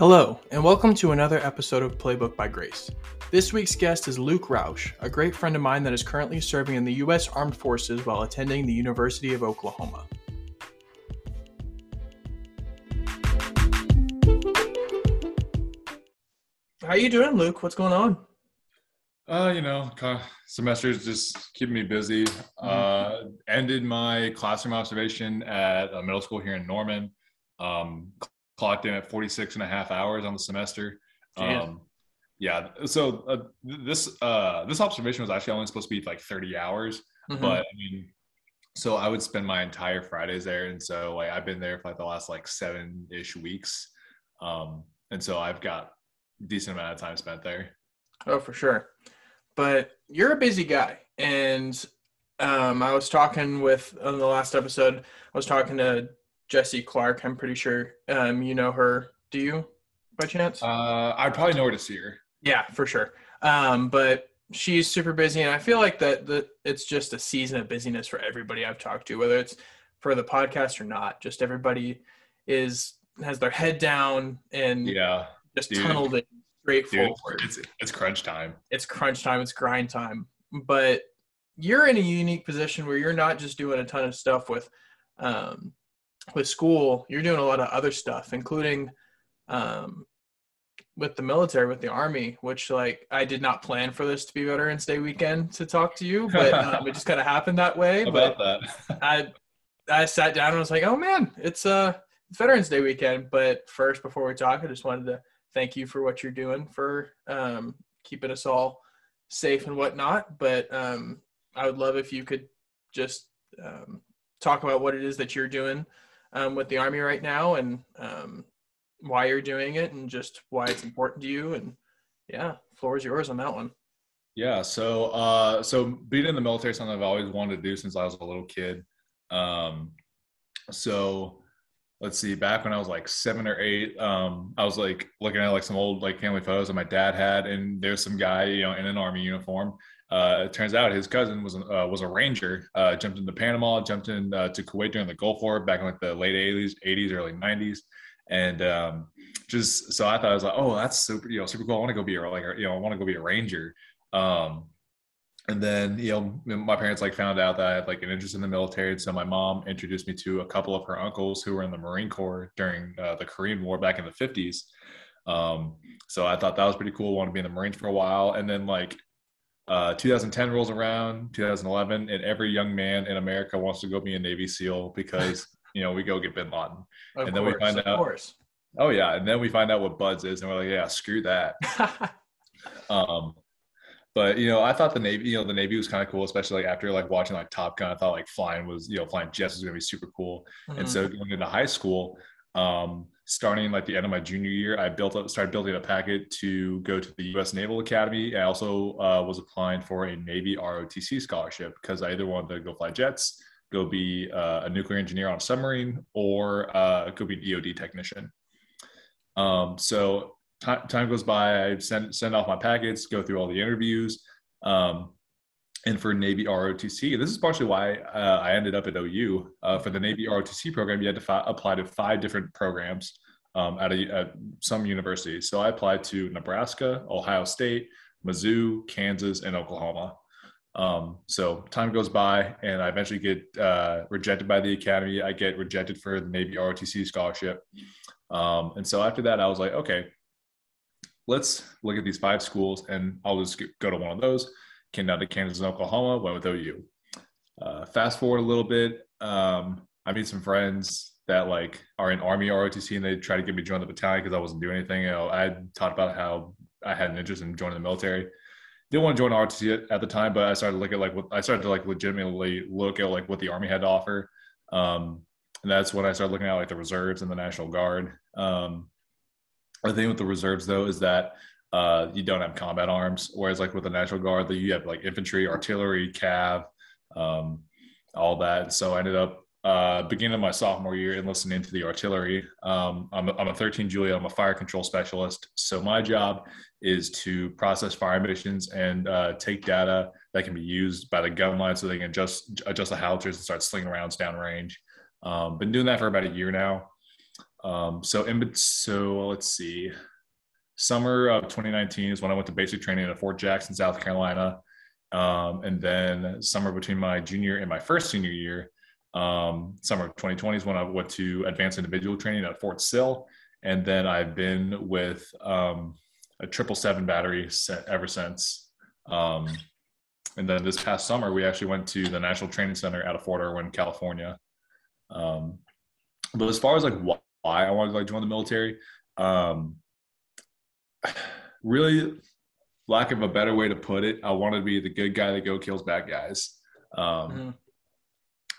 Hello, and welcome to another episode of Playbook by Grace. This week's guest is Luke Roush, a great friend of mine that is currently serving in the U.S. Armed Forces while attending the University of Oklahoma. How are you doing, Luke? What's going on? Uh, you know, semester's just keeping me busy. Uh, ended my classroom observation at a middle school here in Norman. Um, clocked in at 46 and a half hours on the semester. Um, yeah. So uh, this uh, this observation was actually only supposed to be like 30 hours, Mhm. but I mean, so I would spend my entire Fridays there, and so like I've been there for like the last like seven ish weeks, um, and so I've got decent amount of time spent there. Oh, for sure. But you're a busy guy, and um, I was talking with on the last episode. I was talking to Jessie Clark. I'm pretty sure um, you know her. Do you, by chance? Uh, I'd probably know where to see her. yeah, for sure. Um, but she's super busy, and I feel like that that it's just a season of busyness for everybody I've talked to, whether it's for the podcast or not. Just everybody is has their head down and Yeah, just dude. tunneled in straight dude, forward. it's it's crunch time. it's crunch time, it's grind time. But you're in a unique position where you're not just doing a ton of stuff with um, with school. You're doing a lot of other stuff, including um, with the military, with the army. Which like I did not plan for this to be Veterans Day weekend to talk to you, but um, it just kind of happened that way. How but about that? I I sat down and was like, oh man, it's uh it's Veterans Day weekend. But first, before we talk, I just wanted to thank you for what you're doing for um, keeping us all safe and whatnot. But um, I would love if you could just um, talk about what it is that you're doing um, with the Army right now and um, why you're doing it and just why it's important to you. And yeah, floor is yours on that one. Yeah, so uh, so being in the military is something I've always wanted to do since I was a little kid. Um, so let's see, back when I was like seven or eight, um, I was like looking at like some old like family photos that my dad had, and there's some guy you know in an army uniform. Uh, it turns out his cousin was uh, was a ranger. Uh, jumped into Panama, jumped in uh, to Kuwait during the Gulf War back in like the late '80s, '80s, early '90s, and um, just so I thought I was like, oh, that's super, you know, super cool. I want to go be a like, you know, I want to go be a ranger. Um, and then you know my parents like found out that I had like an interest in the military, so my mom introduced me to a couple of her uncles who were in the Marine Corps during uh, the Korean War back in the fifties. Um, so I thought that was pretty cool. Wanted to be in the Marines for a while, and then like uh, 2010 rolls around, 2011, and every young man in America wants to go be a Navy SEAL because you know we go get Bin Laden. Of And then we find of out- course. Oh yeah, and then we find out what BUD/S is, and we're like, yeah, screw that. Um, but you know, I thought the Navy, you know, the Navy was kind of cool, especially like after like watching like Top Gun. I thought like flying was, you know, flying jets was gonna be super cool. Mhm. And so going into high school, um, starting like the end of my junior year, I built up, started building a packet to go to the U.S. Naval Academy. I also uh, was applying for a Navy ROTC scholarship because I either wanted to go fly jets, go be uh, a nuclear engineer on a submarine, or uh, go be an EOD technician. Um, so time, time goes by, I send send off my packets, go through all the interviews. Um, and for Navy ROTC, this is partially why uh, I ended up at OU. Uh, for the Navy ROTC program, you had to fi- apply to five different programs um, at, a, at some universities. So I applied to Nebraska, Ohio State, Mizzou, Kansas, and Oklahoma. Um, so time goes by, and I eventually get uh, rejected by the academy. I get rejected for the Navy ROTC scholarship. Um, and so after that, I was like, okay, let's look at these five schools, and I'll just go to one of those. Came down to Kansas and Oklahoma, went with OU. Uh, fast forward a little bit, um, I made some friends that like are in Army ROTC, and they try to get me to join the battalion because I wasn't doing anything. You know, I talked about how I had an interest in joining the military. Didn't want to join ROTC at, at the time, but I started to look at like what I started to like legitimately look at like what the Army had to offer. Um, and that's when I started looking at like the reserves and the National Guard. Um, the thing with the reserves though is that uh, you don't have combat arms, whereas like with the National Guard, that you have like infantry, artillery, cav, um, all that. So I ended up uh, beginning my sophomore year enlisting into the artillery. Um, I'm, a, I'm a 13 Juliet. I'm a fire control specialist. So my job is to process fire missions and uh, take data that can be used by the gun line so they can adjust adjust the howitzers and start slinging rounds downrange. Um, been doing that for about a year now. Um, so in so let's see, summer of 2019 is when I went to basic training at Fort Jackson, South Carolina, um, and then summer between my junior and my first senior year, um, summer of 2020 is when I went to advanced individual training at Fort Sill, and then I've been with um, a triple seven battery set ever since. Um, and then this past summer, we actually went to the National Training Center out of Fort Irwin, California. Um, but as far as like why I wanted to like join the military, um, really, lack of a better way to put it, I wanted to be the good guy that go kills bad guys. Um, mm-hmm.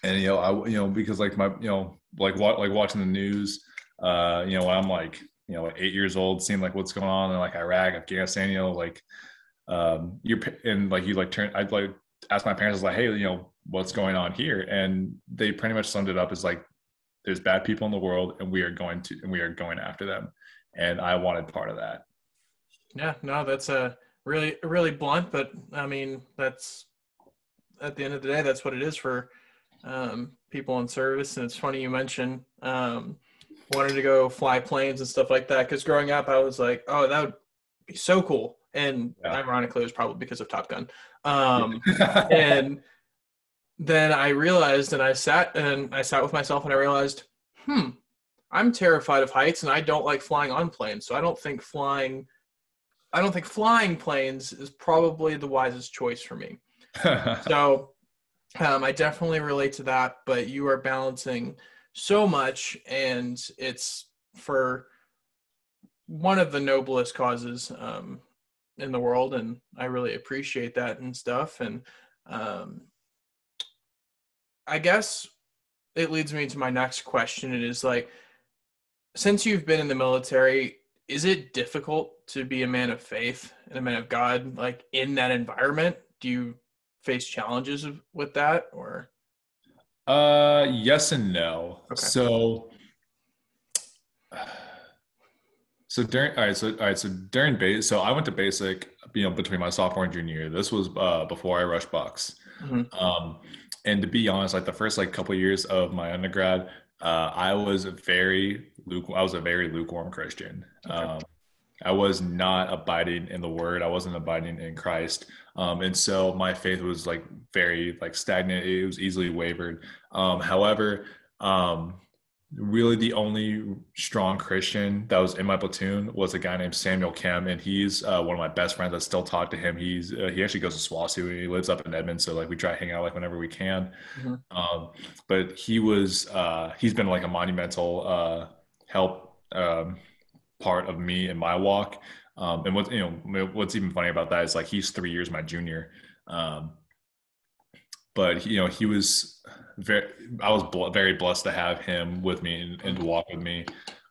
And you know, I you know because like my you know like like watching the news, uh, you know, I'm like you know eight years old, seeing like what's going on in like Iraq, Afghanistan, you know, like um, you're and like you like turn, I'd like ask my parents like, hey, you know, what's going on here, and they pretty much summed it up as like there's bad people in the world and we are going to and we are going after them and i wanted part of that yeah no that's a really really blunt but i mean that's at the end of the day that's what it is for um, people in service and it's funny you mentioned um, wanted to go fly planes and stuff like that because growing up i was like oh that would be so cool and yeah. ironically it was probably because of top gun um, and then I realized, and I sat and I sat with myself, and I realized, hmm, I'm terrified of heights, and I don't like flying on planes. So I don't think flying, I don't think flying planes is probably the wisest choice for me. so um, I definitely relate to that. But you are balancing so much, and it's for one of the noblest causes um, in the world, and I really appreciate that and stuff. And um, I guess it leads me to my next question. It is like, since you've been in the military, is it difficult to be a man of faith and a man of God, like in that environment? Do you face challenges with that or? Uh, yes and no. Okay. So, so during all right, so all right, so during base, so I went to basic, you know, between my sophomore and junior year. This was uh, before I rushed bucks. Mm-hmm. Um, and to be honest, like the first like couple of years of my undergrad, uh, I was a very lukewarm. I was a very lukewarm Christian. Okay. Um, I was not abiding in the Word. I wasn't abiding in Christ, um, and so my faith was like very like stagnant. It was easily wavered. Um, however, um, really the only strong Christian that was in my platoon was a guy named Samuel Kim, and he's uh, one of my best friends. I still talk to him. He's uh, he actually goes to SWOSU. He lives up in Edmond, so like we try to hang out like whenever we can. Mm-hmm. Um, but he was uh, he's been like a monumental uh, help um, part of me in my walk. Um, and what you know what's even funny about that is like he's three years my junior. Um, but you know he was very i was bl- very blessed to have him with me and, and to walk with me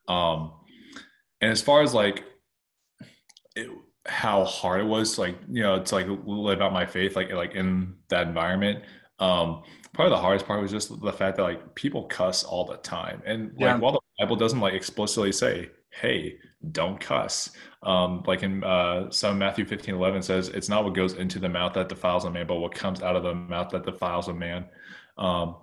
um and as far as like it, how hard it was like you know to like live out my faith like like in that environment um probably the hardest part was just the fact that like people cuss all the time and like yeah. while the bible doesn't like explicitly say hey don't cuss um, like in uh, some Matthew 15, 11 says, it's not what goes into the mouth that defiles a man, but what comes out of the mouth that defiles a man. Um,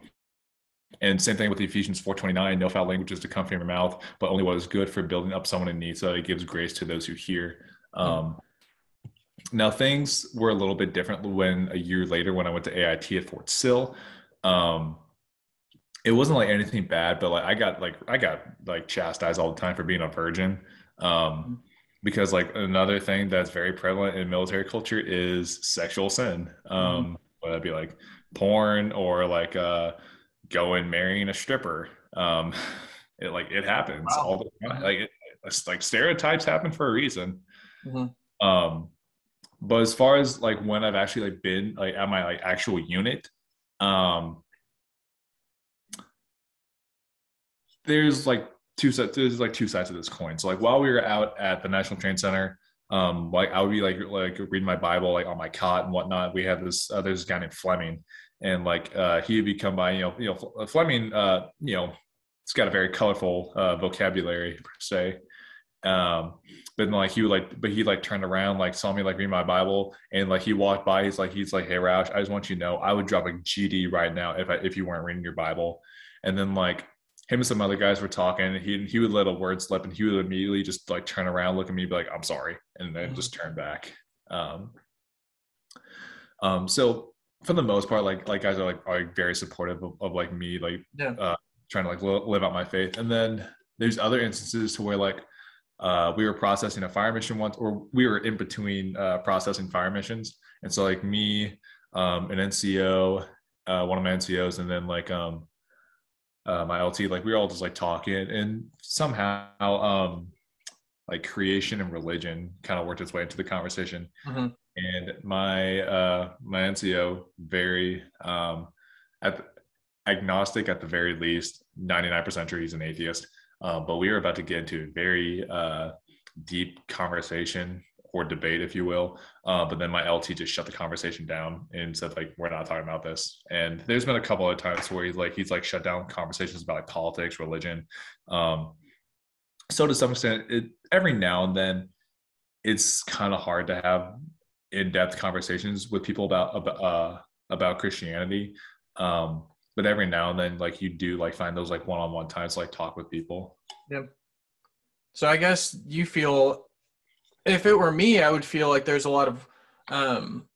and same thing with Ephesians 4:29, no foul language is to come from your mouth, but only what is good for building up someone in need, so it gives grace to those who hear. Um, now things were a little bit different when a year later when I went to AIT at Fort Sill. Um, it wasn't like anything bad, but like I got like I got like chastised all the time for being a virgin. Um, because like another thing that's very prevalent in military culture is sexual sin. Um, mm-hmm. Whether it be like porn or like uh, going marrying a stripper. Um, it like it happens wow. all the time. Like it, it's like stereotypes happen for a reason. Mm-hmm. Um, but as far as like when I've actually like been like at my like actual unit, um, there's like two sets. There's like two sides of this coin. So like while we were out at the National Training Center, um, like I would be like like reading my Bible like on my cot and whatnot. We had this uh, there's this guy named Fleming, and like uh, he would be come by. You know, you know Fleming. Uh, you know, it's got a very colorful uh, vocabulary per se. Um, but then, like he would like, but he like turned around, like saw me like read my Bible, and like he walked by. He's like, he's like, hey Roush, I just want you to know, I would drop a GD right now if I, if you weren't reading your Bible. And then like him and some other guys were talking and he, he would let a word slip and he would immediately just like turn around look at me be like i'm sorry and then mm-hmm. just turn back um, um so for the most part like like guys are like are very supportive of, of like me like yeah. uh, trying to like live out my faith and then there's other instances to where like uh, we were processing a fire mission once or we were in between uh, processing fire missions and so like me um, an nco uh, one of my ncos and then like um uh, my LT, like we were all just like talking, and somehow um, like creation and religion kind of worked its way into the conversation. Mm-hmm. And my uh, my NCO very um, at the, agnostic at the very least, ninety nine percent sure he's an atheist. Um, but we were about to get into a very uh, deep conversation or debate, if you will. Uh, but then my LT just shut the conversation down and said like, "We're not talking about this." And there's been a couple of times where he's like, he's like shut down conversations about like politics, religion. Um, so to some extent, it, every now and then, it's kind of hard to have in-depth conversations with people about about uh, about Christianity. Um, but every now and then, like you do, like find those like one-on-one times, like talk with people. Yep. So I guess you feel if it were me, I would feel like there's a lot of, um,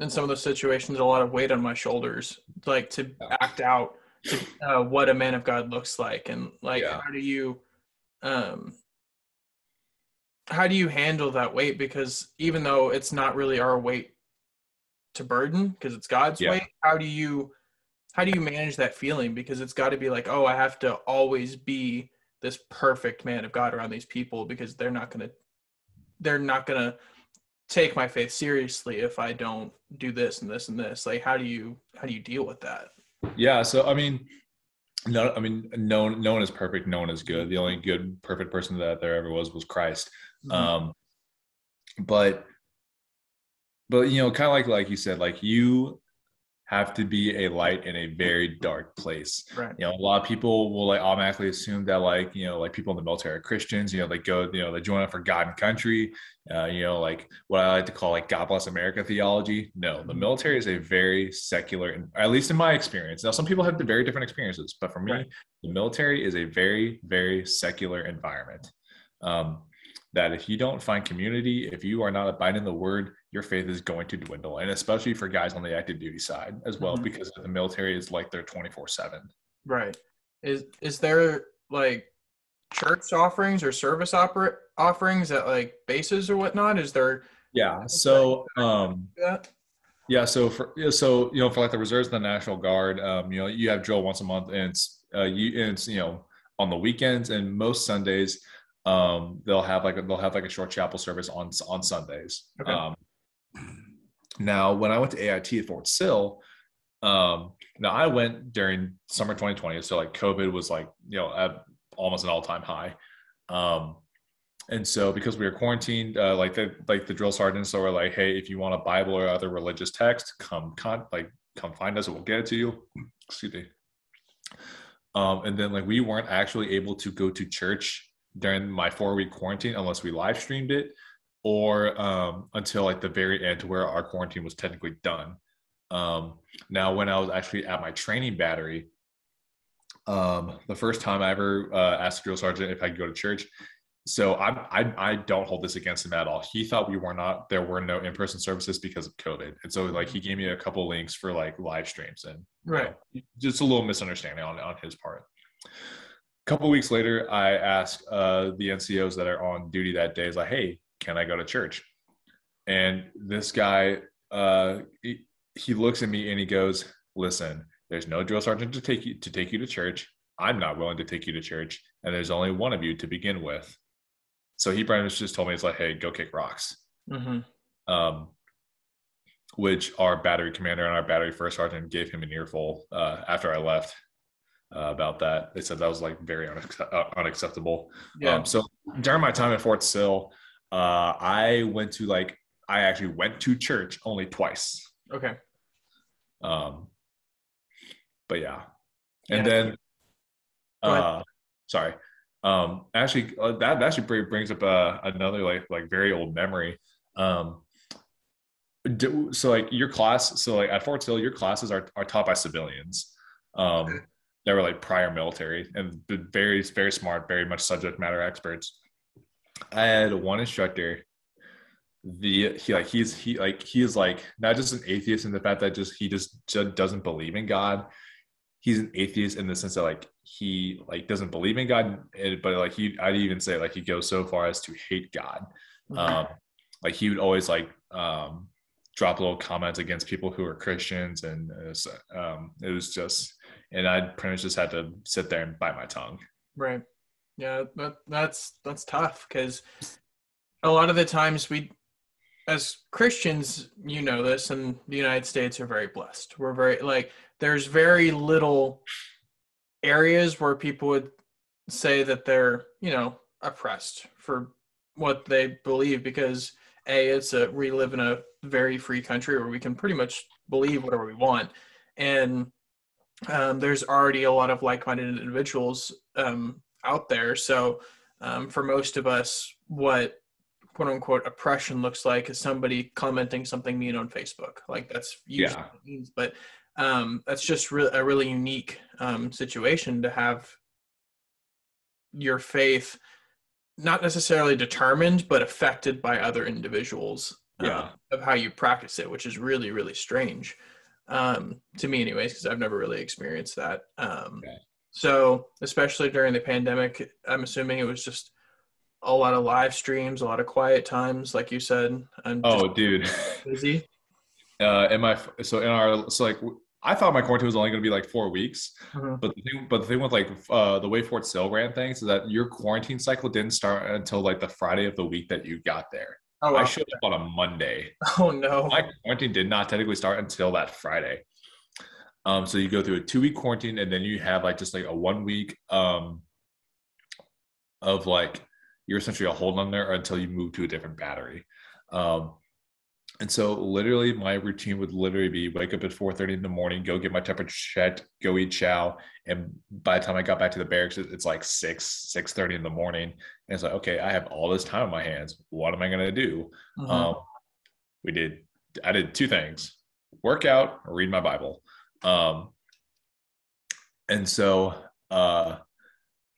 in some of those situations, a lot of weight on my shoulders, like to act out to, uh, what a man of God looks like, and like yeah. how do you, um, how do you handle that weight? Because even though it's not really our weight to burden, because it's God's yeah. weight, how do you, how do you manage that feeling? Because it's got to be like, oh, I have to always be this perfect man of God around these people because they're not going to they're not gonna take my faith seriously if I don't do this and this and this. Like, how do you how do you deal with that? Yeah, so I mean, no, I mean, no, no one is perfect. No one is good. The only good, perfect person that there ever was was Christ. Mm-hmm. Um, but, but you know, kind of like like you said, like you have to be a light in a very dark place. Right. You know, a lot of people will like automatically assume that like, you know, like people in the military are Christians, you know, they go, you know, they join up for God and country, uh, you know, like what I like to call like God bless America theology. No, the mm-hmm. military is a very secular, at least in my experience. Now, some people have very different experiences, but for me, right. the military is a very, very secular environment. Um, that if you don't find community, if you are not abiding the word, your faith is going to dwindle. And especially for guys on the active duty side as well, mm-hmm. because the military is like they're 24 7. Right. Is is there like church offerings or service opera offerings at like bases or whatnot? Is there Yeah. So um yeah, so for so you know for like the reserves and the National Guard, um, you know, you have drill once a month and it's uh you and it's you know on the weekends and most Sundays um, they'll have like a, they'll have like a short chapel service on on Sundays. Okay. Um, now, when I went to AIT at Fort Sill, um, now I went during summer 2020, so like COVID was like you know at almost an all time high. Um, and so because we were quarantined, uh, like the like the drill sergeants were like, hey, if you want a Bible or other religious text, come con- like come find us, and we'll get it to you. Excuse me. Um, and then like we weren't actually able to go to church during my four week quarantine unless we live streamed it or um, until like the very end to where our quarantine was technically done. Um, now, when I was actually at my training battery, um, the first time I ever uh, asked the drill sergeant if I could go to church. So I, I I don't hold this against him at all. He thought we were not there were no in person services because of COVID, and so like he gave me a couple links for like live streams and right, you know, just a little misunderstanding on on his part A couple weeks later, I asked uh, the NCOs that are on duty that day, is like, hey, can I go to church? And this guy, uh, he, he looks at me and he goes, listen, there's no drill sergeant to take you to take you to church. I'm not willing to take you to church, and there's only one of you to begin with. So he pretty much just told me, it's like, hey, go kick rocks. Mm-hmm. Um, which our battery commander and our battery first sergeant gave him an earful uh, after I left uh, about that. They said that was like very uh, unacceptable. Yeah. Um, so during my time at Fort Sill, uh, I went to like I actually went to church only twice. Okay. Um, but yeah, and yeah. then, uh, sorry. Um, actually, uh, that actually brings up uh, another like like very old memory. Um, so like your class, so like at Fort Sill, your classes are are taught by civilians. Um, that were like prior military and very very smart, very much subject matter experts. I had one instructor. The he like he's he like he is like not just an atheist in the fact that just he just, just doesn't believe in God. He's an atheist in the sense that like he like doesn't believe in God, but like he I'd even say like he goes so far as to hate God. Mm-hmm. Um, like he would always like um, drop little comments against people who are Christians, and it was, um, it was just, and I pretty much just had to sit there and bite my tongue. Right. Yeah, that, that's that's tough because a lot of the times we, as Christians, you know this, and the United States are very blessed. We're very like there's very little areas where people would say that they're you know oppressed for what they believe because a it's a we live in a very free country where we can pretty much believe whatever we want and um, there's already a lot of like-minded individuals um, out there so um, for most of us what quote unquote oppression looks like is somebody commenting something mean on facebook like that's usually yeah. means but um, that's just re- a really unique um, situation to have your faith not necessarily determined but affected by other individuals yeah. Uh, of how you practice it which is really really strange um, to me anyways because i've never really experienced that um, okay. So especially during the pandemic i'm assuming it was just a lot of live streams a lot of quiet times like you said I'm oh dude busy uh in my so in our so like I thought my quarantine was only going to be like four weeks, mm-hmm. but the thing, but the thing with like uh, the way Fort Sill ran things is that your quarantine cycle didn't start until like the Friday of the week that you got there. Oh, wow. I showed up on a Monday. Oh no! My quarantine did not technically start until that Friday. Um, so you go through a two week quarantine, and then you have like just like a one week um of like you're essentially a hold on there until you move to a different battery. Um, and so literally my routine would literally be wake up at 4.30 in the morning, go get my temperature checked, go eat chow. And by the time I got back to the barracks, it's like 6, 6.30 in the morning. And it's like, okay, I have all this time on my hands. What am I going to do? Mm-hmm. Um, we did, I did two things, work out or read my Bible. Um, and so uh,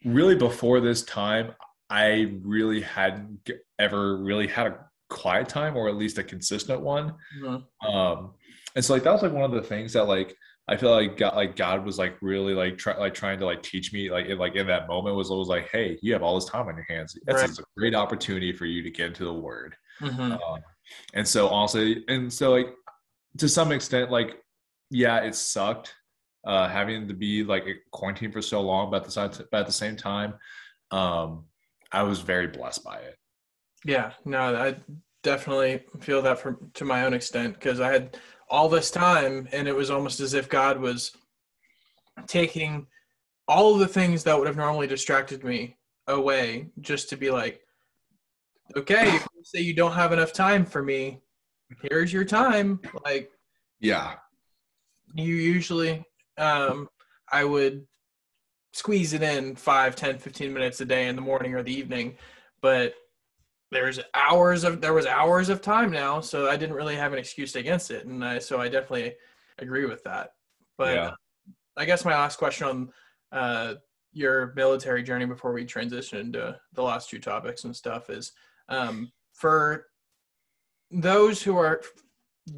really before this time, I really hadn't ever really had a quiet time or at least a consistent one. Mm-hmm. Um, and so like that was like one of the things that like I feel like God, like God was like really like try, like trying to like teach me like in, like in that moment was always like, hey, you have all this time on your hands. That's right. a great opportunity for you to get into the Word. Mm-hmm. Um, and so also, and so like to some extent, like yeah, it sucked uh, having to be like quarantined for so long, but at the, but at the same time, um, I was very blessed by it. Yeah, no, I definitely feel that from to my own extent because I had all this time and it was almost as if God was taking all of the things that would have normally distracted me away just to be like, okay, you say you don't have enough time for me, here's your time. Like, yeah, you usually, um, I would squeeze it in 5, 10, 15 minutes a day in the morning or the evening, but there's hours of there was hours of time now, so I didn't really have an excuse against it, and I, so I definitely agree with that. But yeah. I guess my last question on uh, your military journey before we transition into the last two topics and stuff is um, for those who are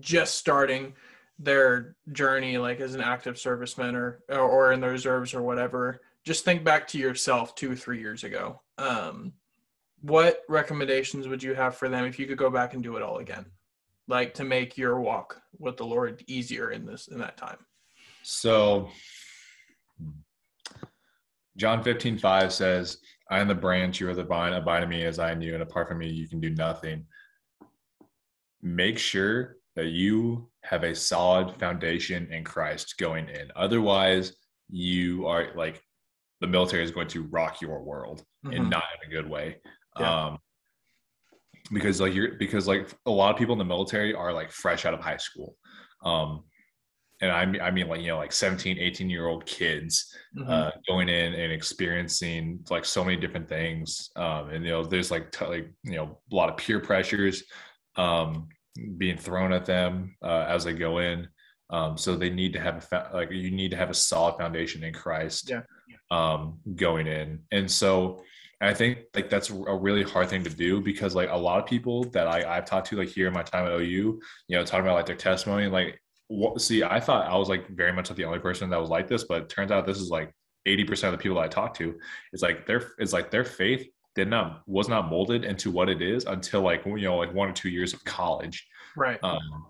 just starting their journey like as an active serviceman or or in the reserves or whatever just think back to yourself two or three years ago. Um, what recommendations would you have for them if you could go back and do it all again? Like to make your walk with the lord easier in this in that time? So john 15 5 says i am the branch you are the vine abide in me as i in you and apart from me you can do nothing. Make sure that you have a solid foundation in christ going in otherwise you are like the military is going to rock your world mm-hmm. and not in a good way yeah. Um, because like you're because like a lot of people in the military are like fresh out of high school. Um, and I mean, I mean like, you know, like 17, 18 year old kids mm-hmm. uh, going in and experiencing like so many different things. Um, and, you know, there's like, t- like, you know, a lot of peer pressures um, being thrown at them uh, as they go in. Um, so they need to have a like you need to have a solid foundation in Christ Yeah. um, going in, and so I think like that's a really hard thing to do because like a lot of people that I, I've talked to like here in my time at OU, you know, talking about like their testimony, like what see, I thought I was like very much like the only person that was like this, but it turns out this is like 80% of the people that I talk to. It's like their it's like their faith did not was not molded into what it is until like you know like one or two years of college. Right. Um,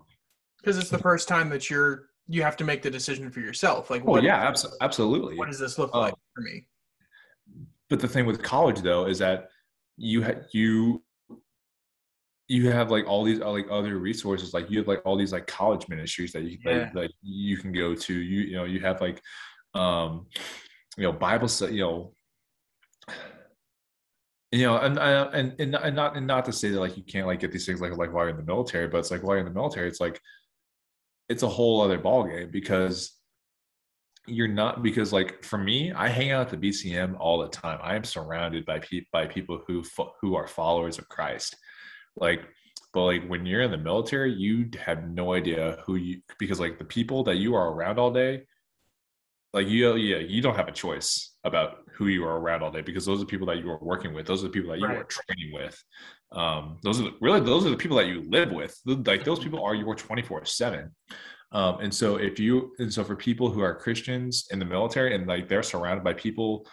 Because it's the first time that you're you have to make the decision for yourself. Like, oh what, yeah, abso- absolutely. what does this look Uh, like for me? but the thing with college though is that you ha- you you have like all these like other resources like you have like all these like college ministries that you Yeah. like, like you can go to you you know you have like um you know bible you know you know and uh, and and not and not to say that like you can't like get these things like like while you're in the military but it's like while you're in the military it's like it's a whole other ball game because you're not because like for me i hang out at the bcm all the time. I am surrounded by people by people who fo- who are followers of christ. Like but like when you're in the military you have no idea who you because like the people that you are around all day like you yeah you don't have a choice about who you are around all day because those are the people that you are working with those are the people that you are training with um those are the, really those are the people that you live with like those people are your 24 7 um, and so if you and so for people who are Christians in the military and like they're surrounded by people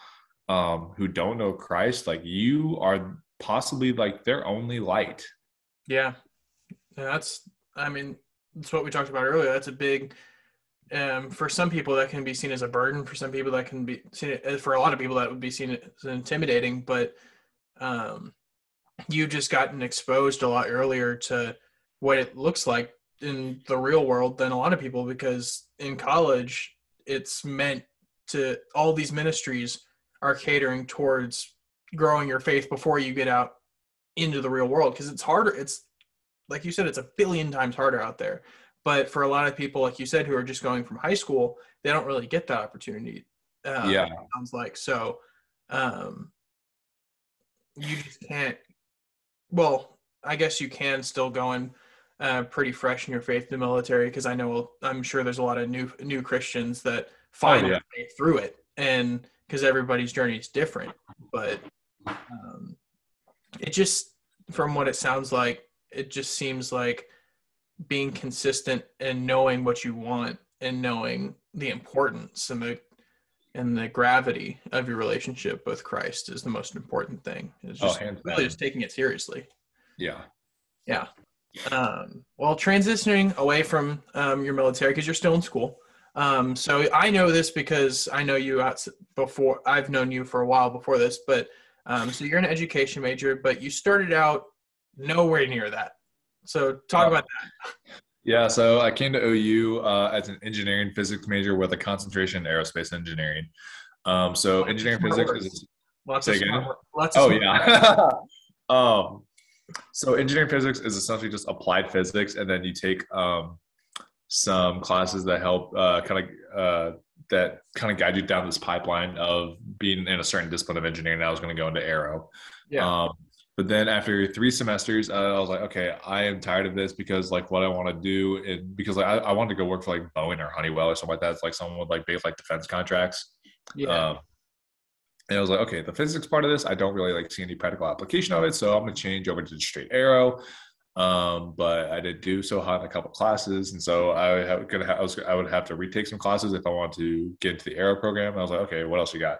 um, who don't know Christ, like you are possibly like their only light. Yeah. Yeah, that's I mean, that's what we talked about earlier. That's a big um for some people that can be seen as a burden, for some people that can be seen uh, for a lot of people that would be seen as intimidating, but um you've just gotten exposed a lot earlier to what it looks like in the real world than a lot of people because in college it's meant to all these ministries are catering towards growing your faith before you get out into the real world because it's harder it's like you said it's a billion times harder out there but for a lot of people like you said who are just going from high school they don't really get that opportunity uh, Yeah. it sounds like so um you just can't well i guess you can still go in uh, pretty fresh in your faith in the military because i know i'm sure there's a lot of new new christians that find yeah. their way through it and because everybody's journey is different but um, it just from what it sounds like it just seems like being consistent and knowing what you want and knowing the importance and the and the gravity of your relationship with Christ is the most important thing. It's Oh, just hands really just taking it seriously. Yeah. Yeah. Um, well, transitioning away from um, your military because you're still in school. Um, so I know this because I know you out before. I've known you for a while before this, but um, so you're an education major, but you started out nowhere near that. So talk Oh. about that. Yeah. So I came to OU uh, as an engineering physics major with a concentration in aerospace engineering. Um, so Lots engineering physics words. is lots of again? lots of Oh yeah. um, so engineering physics is essentially just applied physics, and then you take um, some classes that help uh, kind of uh, that kind of guide you down this pipeline of being in a certain discipline of engineering. I was going to go into aero. Yeah. Um, but then after three semesters, I was like, okay, I am tired of this because like what I want to do, and because like I, I wanted to go work for like Boeing or Honeywell or something like that. It's like someone with like big like defense contracts. yeah. Um, and I was like, okay, the physics part of this, I don't really like see any practical application of it, so I'm gonna change over to straight aero. Um, but I did do so hot in a couple classes, and so I have, gonna ha- I was I would have to retake some classes if I wanted to get into the aero program. I was like, okay, what else you got?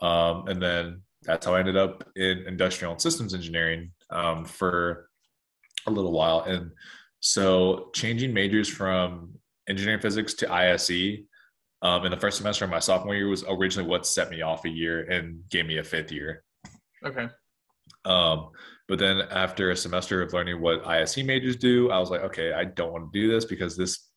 Um, and then that's how I ended up in industrial and systems engineering um, for a little while. And so changing majors from engineering physics to ISE um, in the first semester of my sophomore year was originally what set me off a year and gave me a fifth year. Okay. Um, but then after a semester of learning what ISE majors do, I was like, okay, I don't want to do this because this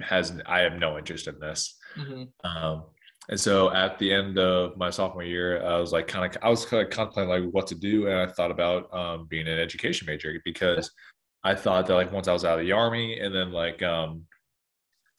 has I have no interest in this. hmm Um, and so at the end of my sophomore year, I was like, kind of, I was kind of contemplating like what to do, and I thought about um, being an education major because I thought that like once I was out of the army, and then like um,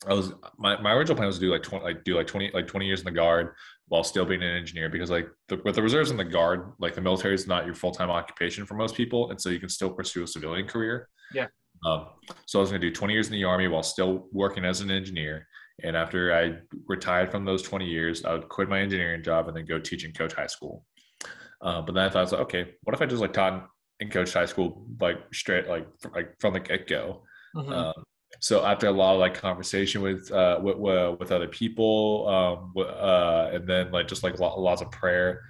I was my, my original plan was to do like twenty like do like twenty like twenty years in the guard while still being an engineer because like the, with the reserves and the guard, like the military is not your full time occupation for most people, and so you can still pursue a civilian career. Yeah. Um, so I was going to do 20 years in the army while still working as an engineer. And after I retired from those 20 years, I would quit my engineering job and then go teach and coach high school. Uh, but then I thought, I was like, okay, what if I just like taught and coached high school like straight like like from the get go? Mm-hmm. Um, so after a lot of like conversation with uh, with, with other people, um, uh, and then like just like lots of prayer,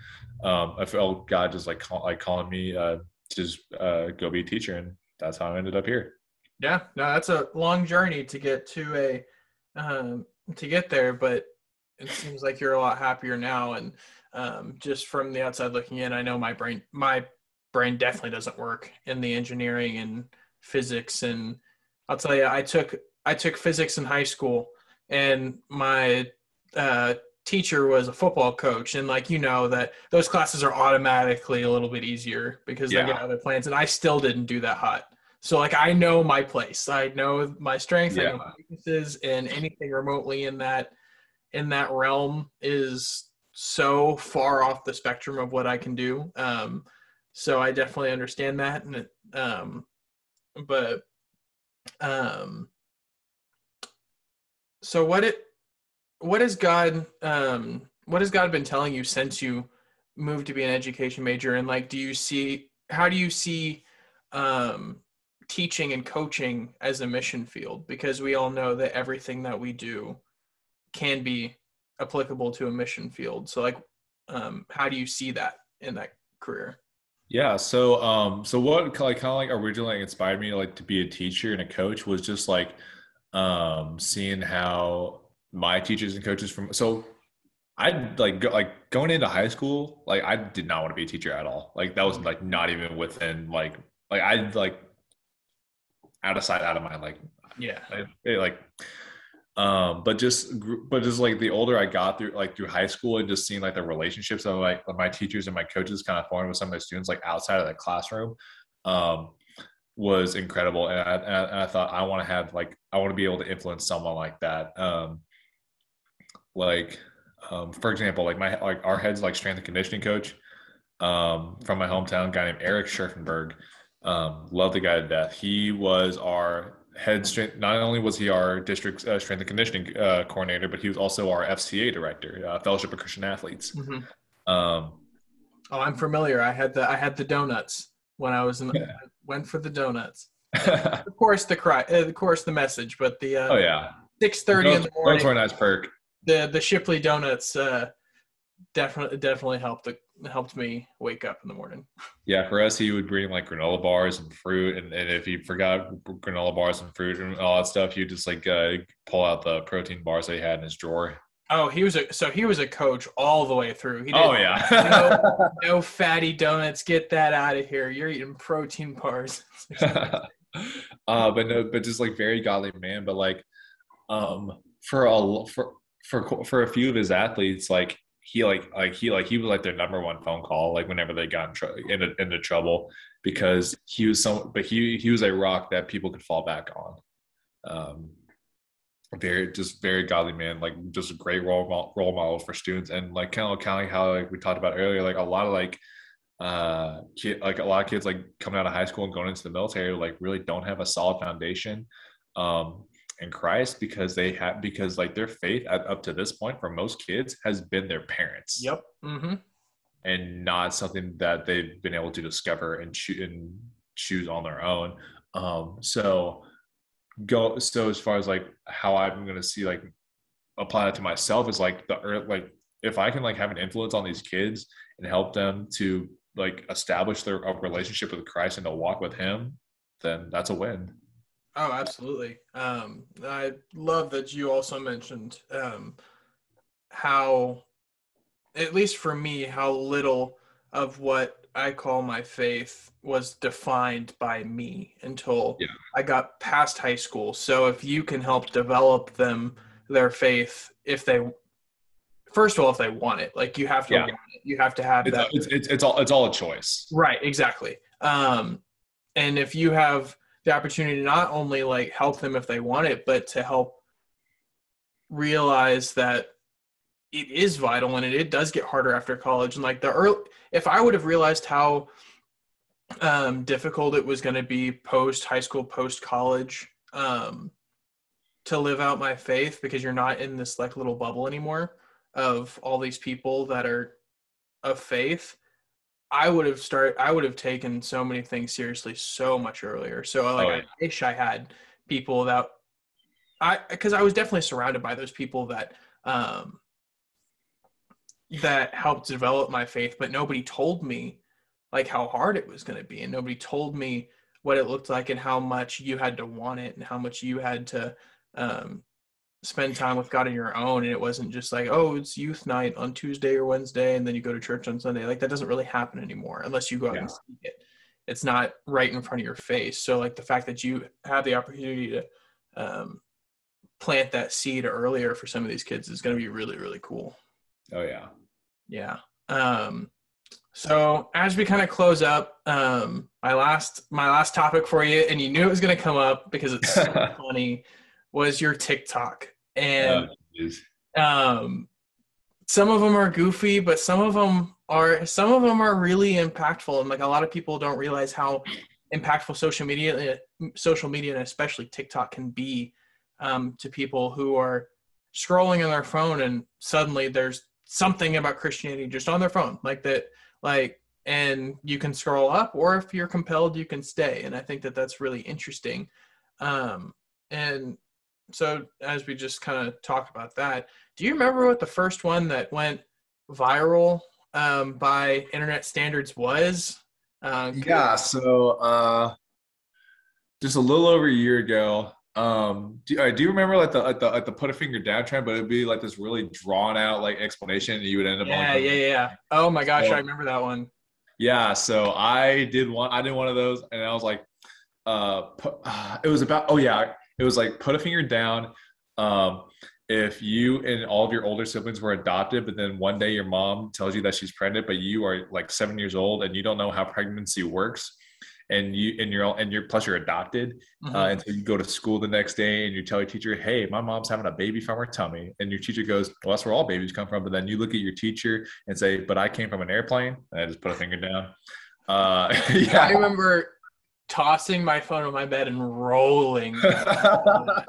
um, I felt God just like call, like calling me uh, to just uh, go be a teacher, and that's how I ended up here. Yeah, no, that's a long journey to get to a um, to get there, but it seems like you're a lot happier now. And um, just from the outside looking in, I know my brain my brain definitely doesn't work in the engineering and physics. And I'll tell you, I took I took physics in high school, and my uh, teacher was a football coach and like you know that those classes are automatically a little bit easier because yeah. they get other plans and i still didn't do that hot so like I know my place. I know my strengths, yeah. I know my weaknesses, and anything remotely in that in that realm is so far off the spectrum of what I can do. Um, so I definitely understand that, and it, um, but um, so what it what has God um what has God been telling you since you moved to be an education major, and like do you see how do you see um teaching and coaching as a mission field because we all know that everything that we do can be applicable to a mission field. So like um, how do you see that in that career? Yeah, so um so what like kind of like originally inspired me like to be a teacher and a coach was just like um seeing how my teachers and coaches from so I like go, like going into high school like I did not want to be a teacher at all. Like that was like not even within like like I like out of sight, out of mind. Like, yeah, like, like um, but just, but just like the older I got through, like through high school, and just seeing like the relationships of like my teachers and my coaches kind of forming with some of my students, like outside of the classroom, um, was incredible. And I, and I, and I thought I want to have like I want to be able to influence someone like that. Um, like, um, for example, like my like our head's like strength and conditioning coach um, from my hometown, guy named Eric Scherfenberg. Um, love the guy to death. He was our head strength. Not only was he our district uh, strength and conditioning uh, coordinator, but he was also our FCA director, uh, Fellowship of Christian Athletes. Mm-hmm. Um, oh, I'm familiar. I had the I had the donuts when I was in. The, yeah. went for the donuts. of course, the cry. Uh, of course, the message. But the uh, oh yeah, six thirty in the morning. Those were a nice perk. The the Shipley donuts uh, definitely definitely helped the helped me wake up in the morning. Yeah, for us, he would bring like granola bars and fruit, and, and if he forgot granola bars and fruit and all that stuff, he'd just like uh, pull out the protein bars that he had in his drawer. Oh, he was a so he was a coach all the way through. He oh yeah, no, no fatty donuts. Get that out of here. You're eating protein bars. uh, but no, but just like very godly man. But like, um, for a for for for a few of his athletes, like he like like he like he was like their number one phone call like whenever they got in tr- into, into trouble because he was so but he he was a rock that people could fall back on. Um very just very godly man like just a great role model, role model for students. And like kind of how like we talked about earlier like a lot of like uh kid, like a lot of kids like coming out of high school and going into the military like really don't have a solid foundation. Um in Christ because they have because like their faith at, up to this point for most kids has been their parents. Yep. Mm-hmm. And not something that they've been able to discover and choose and choose on their own. Um, so go so as far as like how I'm gonna see like apply that to myself is like the earth like if I can like have an influence on these kids and help them to like establish their relationship with Christ and to walk with Him, then that's a win. Oh, absolutely. Um, I love that you also mentioned um, how, at least for me, how little of what I call my faith was defined by me until yeah. I got past high school. So if you can help develop them their faith, if they first of all, if they want it, like you have to, yeah. you have to have it's, that. It's, it's, it's all it's all a choice, right? Exactly. Um, and if you have the opportunity to not only like help them if they want it, but to help realize that it is vital and it, it does get harder after college. And like the early, if I would have realized how um, difficult it was going to be post high school, post college, um, to live out my faith because you're not in this like little bubble anymore of all these people that are of faith. I would have started. I would have taken so many things seriously so much earlier. So like, Oh, I wish I had people that I because I was definitely surrounded by those people that um that helped develop my faith, but nobody told me like how hard it was going to be, and nobody told me what it looked like and how much you had to want it and how much you had to um spend time with God on your own. And it wasn't just like, oh, it's youth night on Tuesday or Wednesday, and then you go to church on Sunday. Like that doesn't really happen anymore unless you go out and Yeah. seek it. It's not right in front of your face. So like the fact that you have the opportunity to um, plant that seed earlier for some of these kids is going to be really really cool. Oh yeah. Yeah. Um, so as we kind of close up, um, my last my last topic for you, and you knew it was going to come up because it's so funny, was your TikTok, and Oh, um, some of them are goofy, but some of them are some of them are really impactful, and like a lot of people don't realize how impactful social media, social media, and especially TikTok can be um, to people who are scrolling on their phone, and suddenly there's something about Christianity just on their phone, like that, like, and you can scroll up, or if you're compelled, you can stay, and I think that that's really interesting, um, and so as we just kind of talked about that do you remember what the first one that went viral um, by internet standards was uh, Yeah. So uh, just a little over a year ago. Um, do, I do remember like the like the the put a finger down trend, but it'd be like this really drawn out like explanation, and you would end up yeah on yeah yeah oh my gosh So- i remember that one Yeah, so I did one. I did one of those, and I was like, uh, uh, it was about. Oh yeah, it was like put a finger down. Um, if you and all of your older siblings were adopted, but then one day your mom tells you that she's pregnant, but you are like seven years old and you don't know how pregnancy works, and you and you're all- and you're plus you're adopted, Mhm. uh, and so you go to school the next day and you tell your teacher, "Hey, my mom's having a baby from her tummy," and your teacher goes, "Well, that's where all babies come from." But then you look at your teacher and say, "But I came from an airplane," and I just put a finger down. Uh, i remember tossing my phone on my bed and rolling because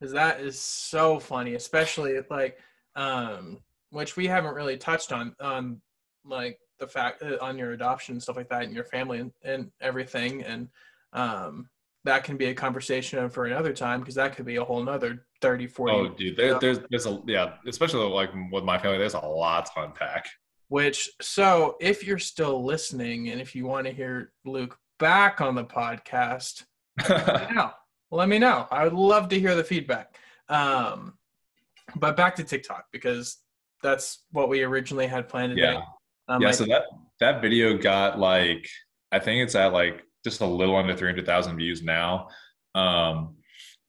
that is so funny especially like um which we haven't really touched on on like the fact uh, on your adoption and stuff like that and your family and, and everything. And um that can be a conversation for another time because that could be a whole nother 30 40 oh, dude, there, there's there's a yeah, especially like with my family, there's a lot to unpack. which so if you're still listening and if you want to hear luke back on the podcast let me know. Let me know. I would love to hear the feedback. Um, but back to TikTok because that's what we originally had planned today. Yeah. Um, yeah, like- so that that video got like I think it's at like just a little under 300,000 views now. Um,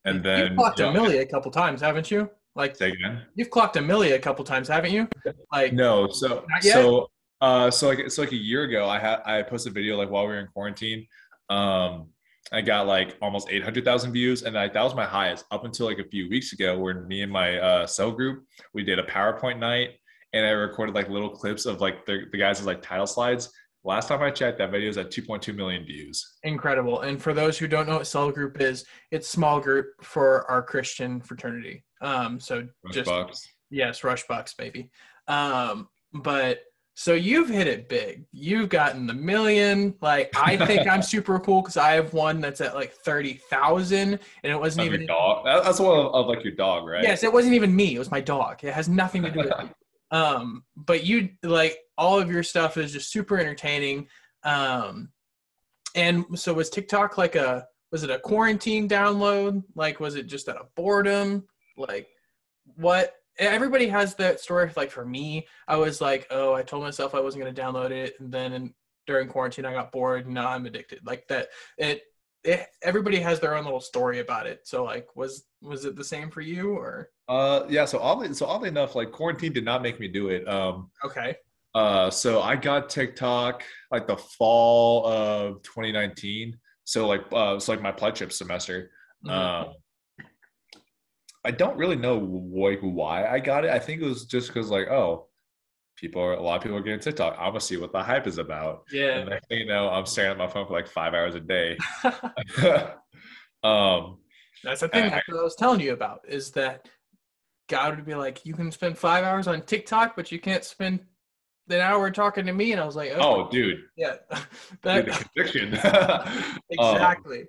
and then you've clocked yeah, a milli a couple times, haven't you? Like Say again. you've clocked a milli a couple times, haven't you? Like No, so Not yet? so uh so like so like a year ago I had I posted a video like while we were in quarantine. Um I got like almost 800,000 views and like that was my highest up until like a few weeks ago where me and my uh cell group we did a PowerPoint night and I recorded like little clips of like the, the guys' like title slides. Last time I checked that video is at 2.2 million views. incredible. And for those who don't know what cell group is, it's small group for our Christian fraternity. Um, so just BYX. Yes, Rush BYX, baby. Um, but so you've hit it big. You've gotten the million. Like I think I'm super cool because I have one that's at like thirty thousand, and it wasn't your even. dog. That- That's one of, of like your dog, right? Yes, it wasn't even me. It was my dog. It has nothing to do with me. Um, but you like all of your stuff is just super entertaining. Um, and so was TikTok like a was it a quarantine download? Like was it just out of boredom? Like what? Everybody has that story. Like for me, I was like, oh, I told myself I wasn't going to download it, and then in, during quarantine, I got bored. and Now I'm addicted. Like that. It, it. Everybody has their own little story about it. So like, was was it the same for you or? Uh, yeah. So oddly, so oddly enough, like quarantine did not make me do it. Um, Okay. uh, so I got TikTok like the fall of 2019. So like, uh, it's like my pledgeship semester. Mhm. Um, I don't really know like why I got it. I think it was just because like, oh, people are a lot of people are getting TikTok. I'm gonna see what the hype is about. Yeah. And next you know, I'm staring at my phone for like five hours a day. um, That's the thing I- that's I was telling you about is that God would be like, you can spend five hours on TikTok, but you can't spend an hour talking to me. And I was like, okay, oh, dude, yeah, dude, that, the conviction. exactly.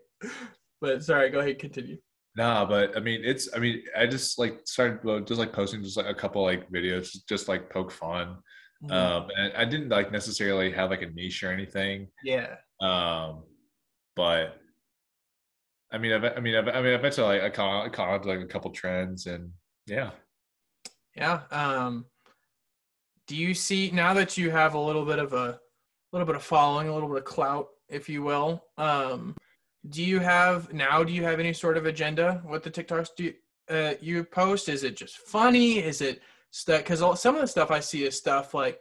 but sorry, go ahead, continue. Nah, but I mean, it's. I mean, I just like started well, just like posting just like a couple like videos, just, like poke fun. Mhm. Um, and I didn't like necessarily have like a niche or anything. yeah, Um, but I mean, I, I mean, I, I mean, eventually, like, I caught, I caught to like a couple trends, and yeah. yeah. Um, do you see now that you have a little bit of a little bit of following, a little bit of clout, if you will? Um, do you have now? Do you have any sort of agenda with the TikToks? Do you, uh, you post? Is it just funny? Is it stuff? Because some of the stuff I see is stuff like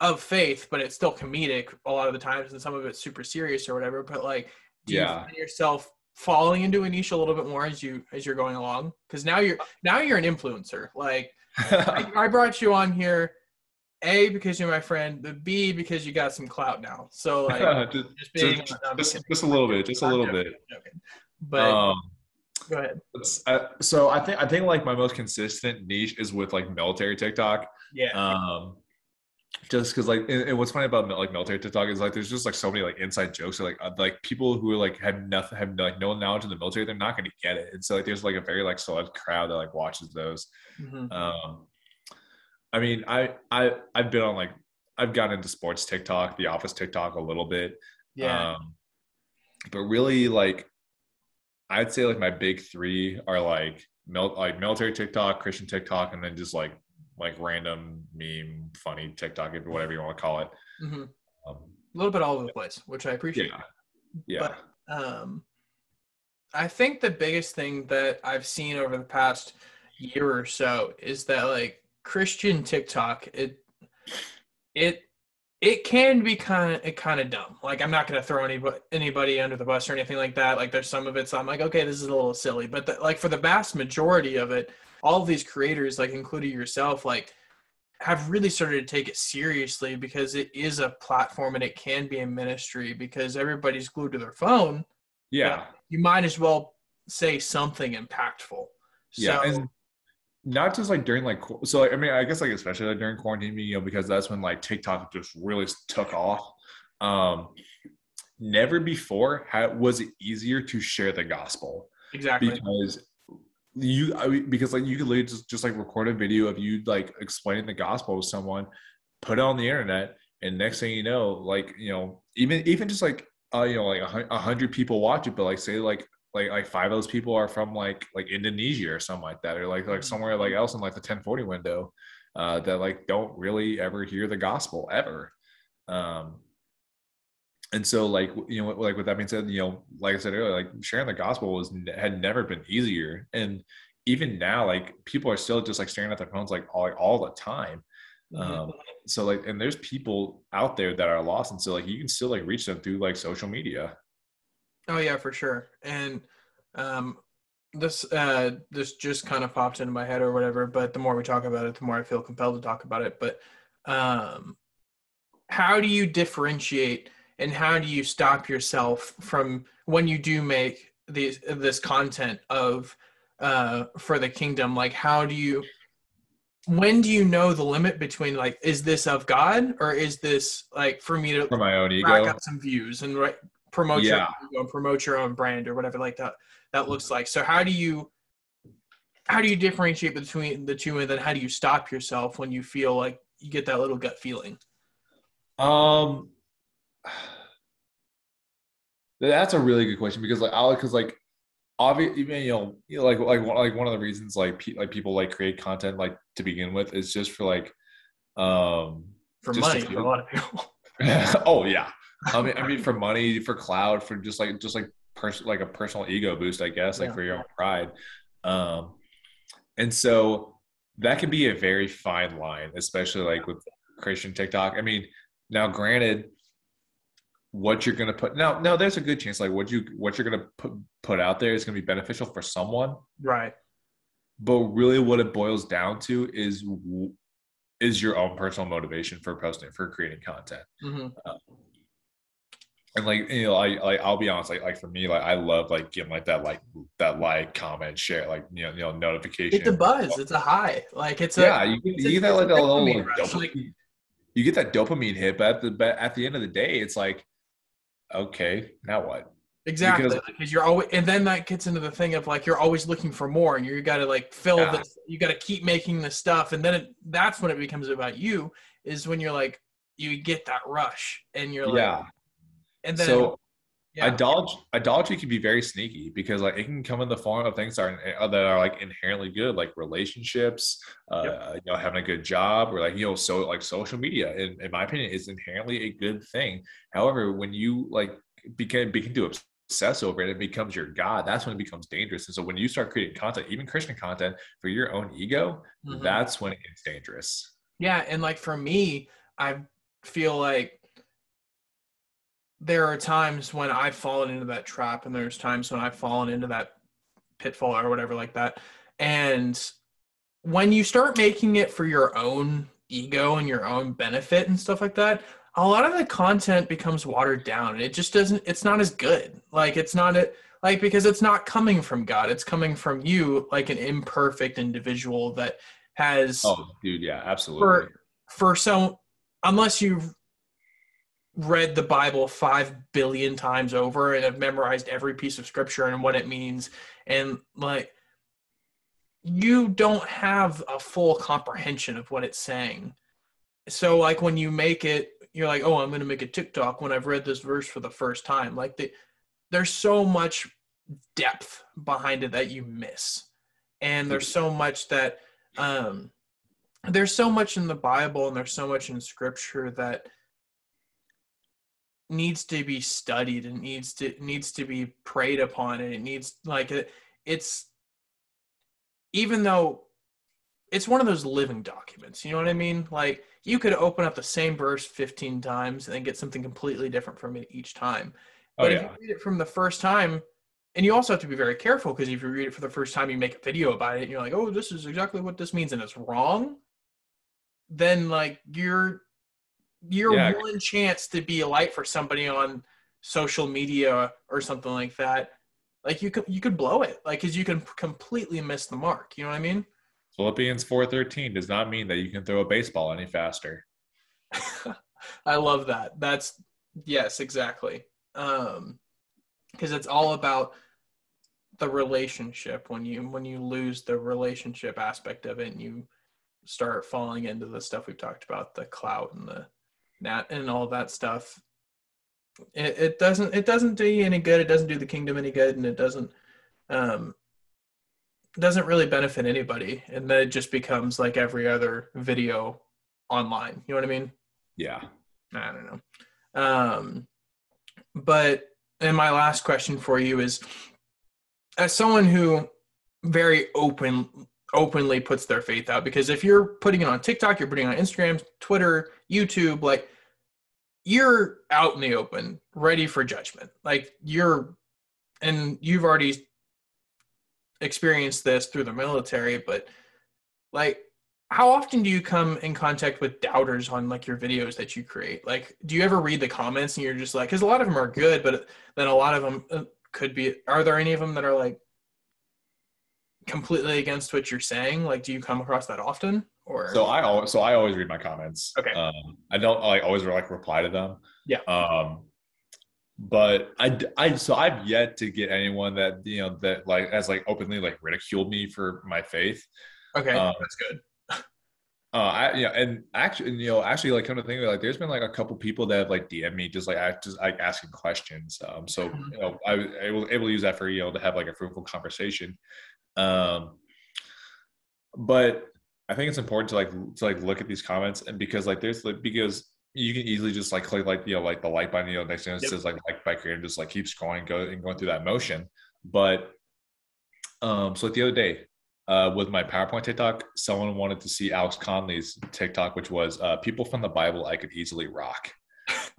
of faith, but it's still comedic a lot of the times, and some of it's super serious or whatever. But like, do you find yourself falling into a niche a little bit more as you as you're going along? Because now you're now you're an influencer. Like, I, I brought you on here. A because you're my friend, but B because you got some clout now. So like just, just being just, no, just, just a little bit, just a little joking, bit. Joking. But Um, go ahead. uh, so I think I think like my most consistent niche is with like military TikTok. Yeah. Um, just because like and, and what's funny about like military TikTok is like there's just like so many like inside jokes or like uh, like people who are like have nothing have like no knowledge of the military they're not going to get it and so like there's like a very like select crowd that like watches those. Mhm. Um, I mean I I I've been on like I've gotten into sports TikTok, the office TikTok a little bit. Yeah. Um, but really, like, I'd say like my big three are like mil- like military TikTok, Christian TikTok, and then just like like random meme, funny TikTok, whatever you want to call it. hmm Um, A little bit all over the place, which I appreciate. yeah, yeah, um, I think the biggest thing that I've seen over the past year or so is that like Christian TikTok, it it it can be kind of kind of dumb. Like I'm not gonna throw anybody anybody under the bus or anything like that. Like there's some of it, so I'm like, okay, this is a little silly. But the, like for the vast majority of it, all of these creators, like including yourself, like have really started to take it seriously because it is a platform and it can be a ministry because everybody's glued to their phone yeah, you might as well say something impactful. yeah. So, and not just like during like so like, I mean I guess like especially like during quarantine, you know, because that's when like TikTok just really took off. Um, never before had was it easier to share the gospel. exactly. because you I mean, because like you could literally just, just like record a video of you like explaining the gospel to someone put it on the internet and next thing you know like you know even even just like uh you know like a hundred people watch it but like say like like like five of those people are from like like indonesia or something like that or like like somewhere like else in like the 10/40 window uh that like don't really ever hear the gospel ever. Um and so like you know like with that being said you know like i said earlier like sharing the gospel was had never been easier. And even now like people are still just like staring at their phones like all, all the time. Mhm. um so like and there's people out there that are lost. And so like you can still like reach them through like social media oh yeah, for sure. And um, this uh, this just kind of popped into my head or whatever. But the more we talk about it, the more I feel compelled to talk about it. But um, how do you differentiate and how do you stop yourself from when you do make these this content of uh, for the kingdom? Like, how do you when do you know the limit between like is this of God or is this like for me to for my own ego some views and right, promote Yeah. your and promote your own brand or whatever like that that looks like. So how do you how do you differentiate between the two and then how do you stop yourself when you feel like you get that little gut feeling? Um, that's a really good question because like I because like obviously you know you know, like like one, like one of the reasons like pe- like people like create content like to begin with is just for like um For money for a lot of people. oh yeah I mean I mean for money for cloud for just like just like person like a personal ego boost I guess like Yeah. for your own pride um and so that can be a very fine line especially like with Christian TikTok I mean now granted what you're gonna put now now there's a good chance like what you what you're gonna put put out there is gonna be beneficial for someone right. but really what it boils down to is is your own personal motivation for posting for creating content. Mm-hmm. Um, and like you know, I like I'll be honest, like like for me, like I love like getting like that like that like comment share like you know you know notification. It's a buzz. It's a high. Like it's a yeah. You get, you get that like a little like, dopamine, like- you get that dopamine hit, but at the but at the end of the day, it's like okay, now what? Exactly, Because- because you're always, and then that gets into the thing of like you're always looking for more, and you got to like fill Yeah. this. You got to keep making the stuff, and then it, that's when it becomes about you. Is when you're like you get that rush, and you're like, yeah. And then so yeah. idolatry idolatry can be very sneaky because like it can come in the form of things that are uh, that are like inherently good like relationships uh you know having a good job or like you know so like social media in, in my opinion is inherently a good thing. However when you like begin begin to obsess over it it becomes your god. That's when it becomes dangerous. And so when you start creating content even christian content for your own ego Mhm. that's when it's dangerous. Yeah, and like for me, I feel like there are times when I've fallen into that trap, and there's times when I've fallen into that pitfall or whatever like that. And when you start making it for your own ego and your own benefit and stuff like that, a lot of the content becomes watered down and it just doesn't it's not as good. Like it's not it like because it's not coming from God. It's coming from you like an imperfect individual that has oh dude yeah absolutely for for so unless you've read the bible five billion times over and have memorized every piece of scripture and what it means. And like you don't have a full comprehension of what it's saying. So like when you make it you're like oh i'm going to make a tiktok when i've read this verse for the first time. Like the, there's so much depth behind it that you miss. And there's so much that um there's so much in the bible and there's so much in scripture that needs to be studied and needs to needs to be prayed upon and it needs like it, it's even though it's one of those living documents you know what i mean like you could open up the same verse 15 times and then get something completely different from it each time oh but if yeah you read it from the first time, and you also have to be very careful because if you read it for the first time, you make a video about it, and you're like, "Oh, this is exactly what this means," and it's wrong. Then, like, you're your Yeah. one chance to be a light for somebody on social media or something like that. Like you could you could blow it, like, because you can completely miss the mark. You know what I mean? philippians 4.13 does not mean that you can throw a baseball any faster I love that. That's yes, exactly. Um because it's all about the relationship when you when you lose the relationship aspect of it and you start falling into the stuff we've talked about, the clout and the nat and all that stuff. It, it doesn't it doesn't do you any good. It doesn't do the kingdom any good and it doesn't um doesn't really benefit anybody. And then it just becomes like every other video online. You know what I mean? yeah I don't know. Um, but and my last question for you is, as someone who very open openly puts their faith out, because if you're putting it on TikTok, you're putting it on Instagram, Twitter, YouTube, like you're out in the open, ready for judgment. Like you're, and you've already experienced this through the military, but like how often do you come in contact with doubters on like your videos that you create? Like do you ever read the comments and you're just like because a lot of them are good but then a lot of them uh, could be are there any of them that are like completely against what you're saying? Like do you come across that often or So I always so I always read my comments. Okay. Um, I don't like always like reply to them. Yeah. Um, but I, I so I've yet to get anyone that you know that like has like openly like ridiculed me for my faith. okay um, that's good Uh, I yeah, and actually, you know, actually, like come to think of it, like, there's been like a couple people that have like DM me, just like I just like asking questions. Um, so you know, I was able able to use that for you know to have like a fruitful conversation. Um, but I think it's important to like to like look at these comments and because like there's like because you can easily just like click like you know like the like button you know next thing it Yep. says like like by creator and just like keep scrolling go and going through that motion. But um, so like the other day uh, with my PowerPoint TikTok, someone wanted to see Alex Conley's TikTok, which was uh, people from the Bible I could easily rock.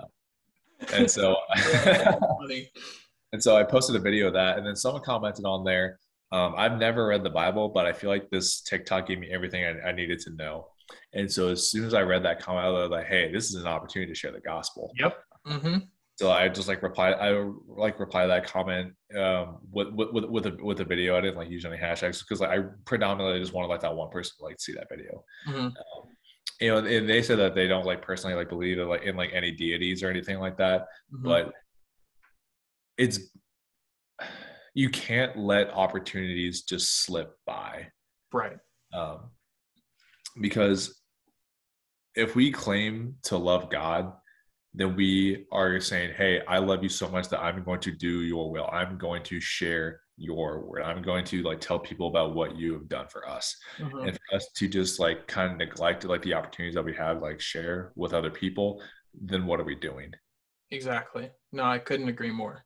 and so, and so I posted a video of that, and then someone commented on there. Um, I've never read the Bible, but I feel like this TikTok gave me everything I, I needed to know. And so as soon as I read that comment, I was like, "Hey, this is an opportunity to share the gospel." Yep. Mm-hmm. So I just like reply. I like reply that comment um, with with with a with a video. I didn't like use any hashtags because like, I predominantly just wanted like that one person to like see that video. Mm-hmm. Um, you know, and they said that they don't like personally like believe in like in like any deities or anything like that, mm-hmm. but it's you can't let opportunities just slip by, right? Um, because if we claim to love God, then we are saying, Hey, I love you so much that I'm going to do your will. I'm going to share your word. I'm going to like tell people about what you have done for us. Mm-hmm. And for us to just like kind of neglect like the opportunities that we have, like share with other people, then what are we doing? Exactly. No, I couldn't agree more.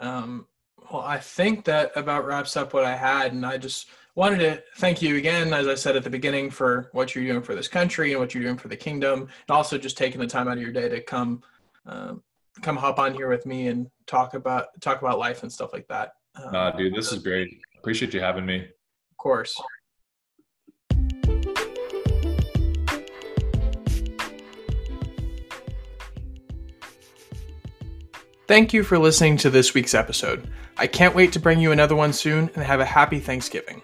Um, well, I think that about wraps up what I had. And I just wanted to thank you again, as I said at the beginning, for what you're doing for this country and what you're doing for the kingdom, and also just taking the time out of your day to come, um, come hop on here with me and talk about talk about life and stuff like that. Um, nah, dude, this is great. Appreciate you having me. Of course. Thank you for listening to this week's episode. I can't wait to bring you another one soon and have a happy Thanksgiving.